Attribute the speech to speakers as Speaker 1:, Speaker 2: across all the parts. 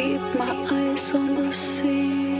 Speaker 1: keep my eyes on the sea.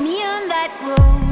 Speaker 1: me on that road.